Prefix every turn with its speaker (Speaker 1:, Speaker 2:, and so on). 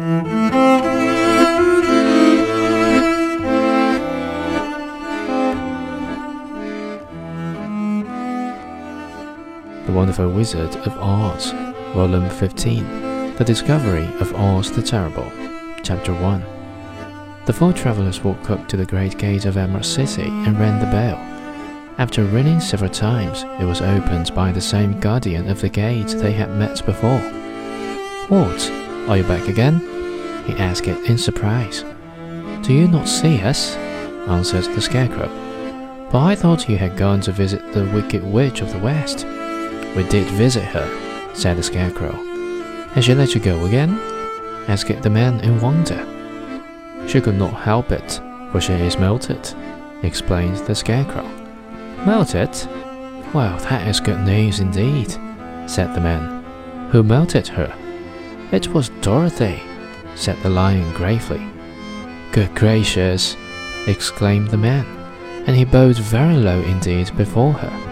Speaker 1: The Wonderful Wizard of Oz, Volume 15 The Discovery of Oz the Terrible, Chapter 1 The four travelers walked up to the great gate of Emerald City and rang the bell. After ringing several times, it was opened by the same guardian of the gate they had met before. What? Are you back again? He asked in surprise. Do you not see us? answered the Scarecrow. But I thought you had gone to visit the Wicked Witch of the West. We did visit her, said the Scarecrow. Has she let you go again? asked the man in wonder. She could not help it, for she is melted, explained the Scarecrow. Melted? Well, that is good news indeed, said the man. Who melted her? It was Dorothy, said the lion gravely. Good gracious, exclaimed the man, and he bowed very low indeed before her.